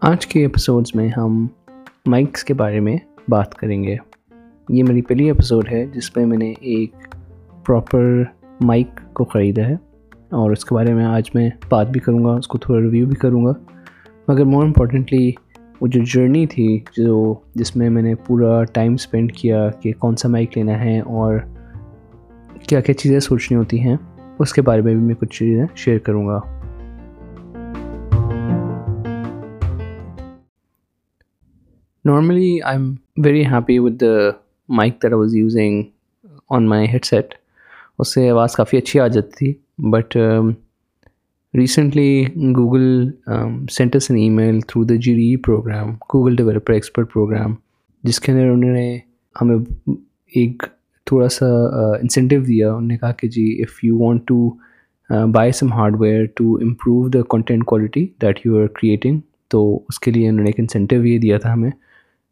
آج کے ایپیسوڈز میں ہم مائکس کے بارے میں بات کریں گے یہ میری پہلی ایپیسوڈ ہے جس میں میں نے ایک پراپر مائک کو خریدا ہے اور اس کے بارے میں آج میں بات بھی کروں گا اس کو تھوڑا ریویو بھی کروں گا مگر مور امپورٹنٹلی وہ جو جرنی تھی جو جس میں میں نے پورا ٹائم سپینڈ کیا کہ کون سا مائک لینا ہے اور کیا کیا چیزیں سوچنی ہوتی ہیں اس کے بارے میں بھی میں کچھ چیزیں شیئر کروں گا normally I am very happy with the mic there was using on my headset اس سے آواز کافی اچھی آ جاتی تھی but recently Google sends an email through the G ری program Google developer expert program جس کے اندر انہوں نے ہمیں ایک تھوڑا سا انسینٹیو دیا انہوں نے کہا کہ جی if you want to buy some hardware to improve the content quality that you are creating تو اس کے لیے انہوں نے ایک انسینٹیو یہ دیا تھا ہمیں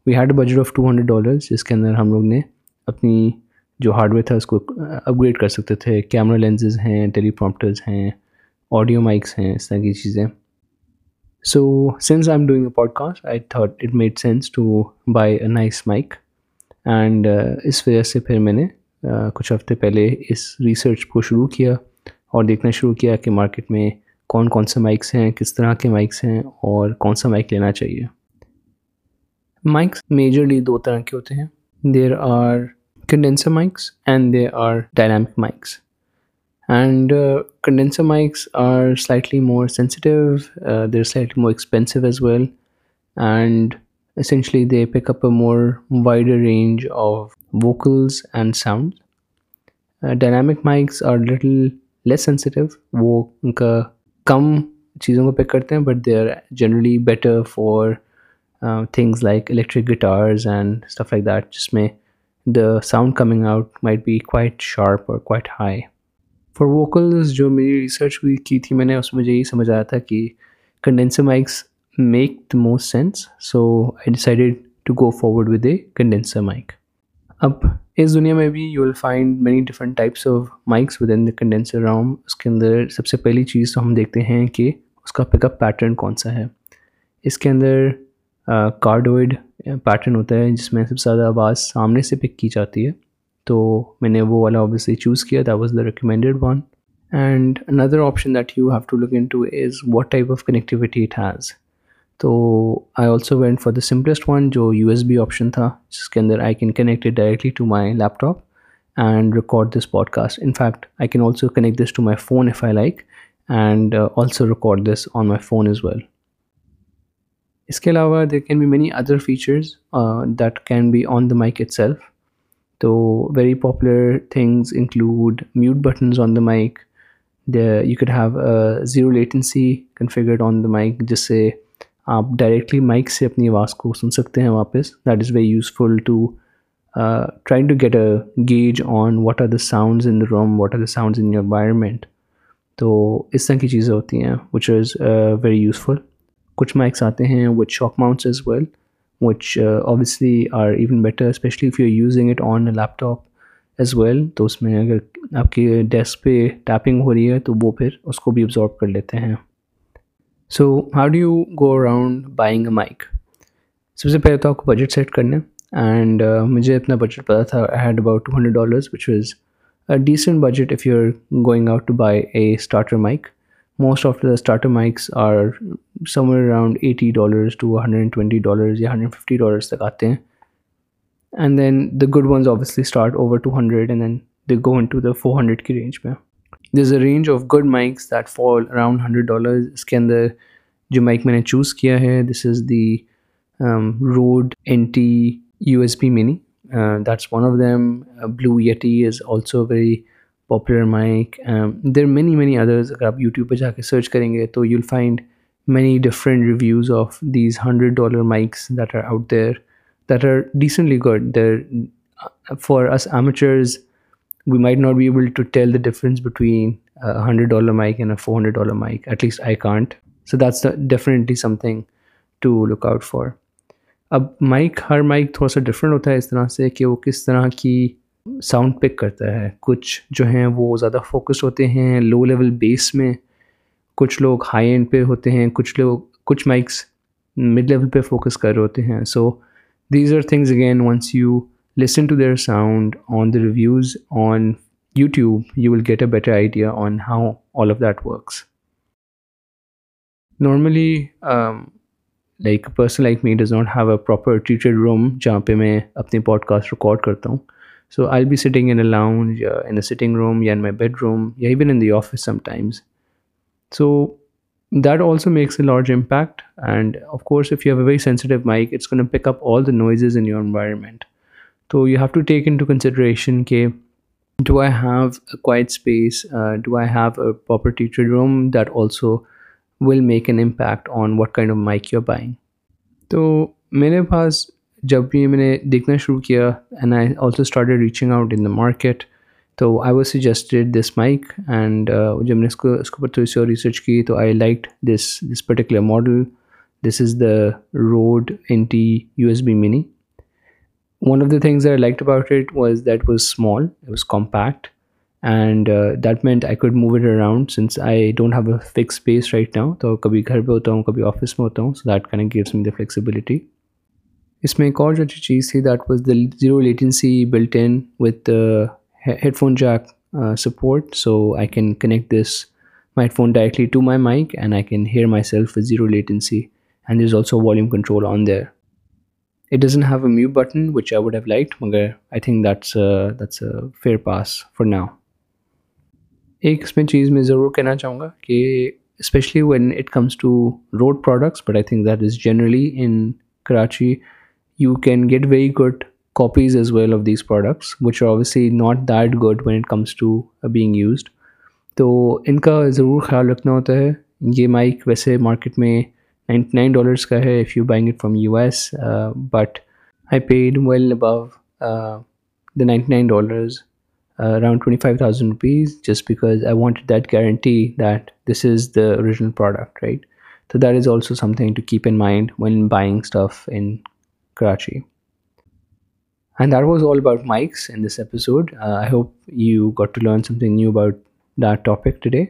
we had a budget of two hundred dollars جس کے اندر ہم لوگ نے اپنی جو ہارڈ ویئر تھا اس کو اپ گریڈ کر سکتے تھے کیمرہ لینسز ہیں ٹیلی پرومپٹرز ہیں آڈیو مائکس ہیں اس طرح کی چیزیں so since I am doing a podcast I thought it made sense to buy a nice mic and uh, اس وجہ سے پھر میں نے کچھ ہفتے پہلے اس ریسرچ کو شروع کیا اور دیکھنا شروع کیا کہ مارکیٹ میں کون کون سے مائکس ہیں کس طرح کے مائکس ہیں اور کون سا مائک لینا چاہیے مائکس میجرلی دو طرح کے ہوتے ہیں there are condenser mics and there are dynamic mics and condenser mics are slightly more sensitive there slightly more expensive as well and essentially they pick up a more wider range of vocals and sound dynamic mics are little less sensitive وہ ان کا کم چیزوں کو pick کرتے ہیں but they are generally better for things like electric guitars and stuff like that جس میں the sound coming out might be quite sharp اور کوائٹ ہائی فار ووکلز جو میری ریسرچ ہوئی کی تھی میں نے اس میں مجھے یہی سمجھ آیا تھا کہ condenser mics make the most sense so I decided to go forward with a condenser mic. اب اس دنیا میں بھی you will find many different types of mics with in the condenser room اس کے اندر سب سے پہلی چیز تو ہم دیکھتے ہیں کہ اس کا پک اپ پیٹرن کون سا ہے اس کے اندر کارڈوئڈ پیٹرن ہوتا ہے جس میں سب سے زیادہ آواز سامنے سے پک کی جاتی ہے تو میں نے وہ والا آبویسلی چوز کیا that was the recommended one and اندر option that you have to look into is what type of connectivity it has تو I also went for the simplest one جو یو ایس بی آپشن تھا جس کے اندر I can connect directly to my laptop and record this podcast in fact I can also connect this to my phone F I like and also record this on my phone as well اس کے علاوہ there can be many other features that can be on the mic itself تو very popular things include mute buttons on the mic you could have zero latency configured on the mic جس سے آپ directly mic سے اپنی آواز کو سن سکتے ہیں واپس that is very useful to try to get a gauge on what are the sounds in the room what are the sounds in your environment تو اس طرح کی چیزیں ہوتی ہیں وچ از ویری یوزفل کچھ مائکس آتے ہیں which shock mounts as well which obviously are even better especially if you using it on a laptop as well تو اس میں اگر آپ کے ڈیسک پہ ٹیپنگ ہو رہی ہے تو وہ پھر اس کو بھی آبزارو کر لیتے ہیں so how do you go around buying a mic سب سے پہلے تو آپ کو بجٹ سیٹ کرنا ہے اینڈ مجھے اپنا بجٹ پتا تھا I had about two hundred dollars which is a decent budget if you are going out to buy a starter mic most of the starter mics are somewhere around eighty dollars to hundred twenty dollars یا hundred fifty dollars تک آتے ہیں and then the good ones obviously start over two hundred and then they go into the four hundred کی range میں there is a range of good mics that fall around hundred dollars اس کے اندر جو mic میں نے choose کیا ہے this is the Rode N T U S B many that's one of them Blue Yeti is also very popular mic there many many others اگر آپ یوٹیوب پہ جا کے سرچ کریں گے تو you will find many different reviews of these hundred dollar mics that are out there that are decently good there for us amateurs we might not be able to tell the difference between a hundred dollar mic and a four hundred dollar mic. At least I can't. So that's definitely something to look out for. اب mic ہر mic تھوڑا سا different ہوتا ہے اس طرح سے کہ وہ کس طرح کی ساؤنڈ پک کرتا ہے کچھ جو ہیں وہ زیادہ فوکس ہوتے ہیں لو لیول بیس میں کچھ لوگ ہائی اینڈ پہ ہوتے ہیں کچھ لوگ کچھ مائکس مڈ لیول پہ فوکس کر رہے ہوتے ہیں so these are things again once you listen to their sound on the reviews on YouTube you will get a better idea on how all of that works normally like person like me does not have a proper treated room جہاں پہ میں اپنی podcast record کرتا ہوں so I be sitting in a lounge in a sitting room یا in my bed room یا even in the office some times so that also makes a large impact and of course if you have a very sensitive mic it's can pick up all the noises in your environment تو you have to take in to consideration کہ do I have quiet space do I have a property to room that also will make an impact on what kind of mic you buying تو میرے پاس جب بھی میں نے دیکھنا شروع کیا and I also started reaching out in the market تو I was see this mic and جب میں نے اس کو اس کے اوپر تھوڑی سی اور ریسرچ کی تو I like this this particular model this is the Rode N T U S B mini one of the things I like about it was that was small was compact and that meant I could move it around since I don't have a fix piece right now تو کبھی گھر پہ ہوتا ہوں کبھی office میں ہوتا ہوں so that can gives me the flexibility اس میں ایک اور جو اچھی چیز تھی that was the zero latency built in with headphone جو support so I can connect this my headphone directly to my mic and I can hear myself zero latency and these also volume control on there it doesn't have a mute button which I would have liked مگر that's a, that's a fair pass for now ایک اس میں چیز میں ضرور کہنا چاہوں گا کہ especially when it comes to Rode products but I think that is generally in Karachi you can get very good copies as well of these products which obviously not that good when it comes to being used تو ان کا ضرور خیال رکھنا ہوتا ہے یہ mic ویسے مارکیٹ میں $99 ka hai if you're buying it from US, uh, but I paid well above uh, the $99, uh, around 25,000 rupees, just because I wanted that guarantee that this is the original product, right? So that is also something to keep in mind when buying stuff in Karachi. And that was all about mics in this episode. I hope you got to learn something new about that topic today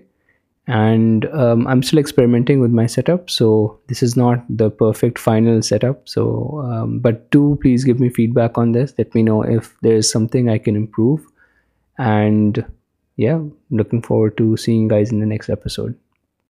and um, I'm still experimenting with my setup, so this is not the perfect final setup. So um, but do please give me feedback on this. Let me know if there is something I can improve, and yeah, looking forward to seeing you guys in the next episode.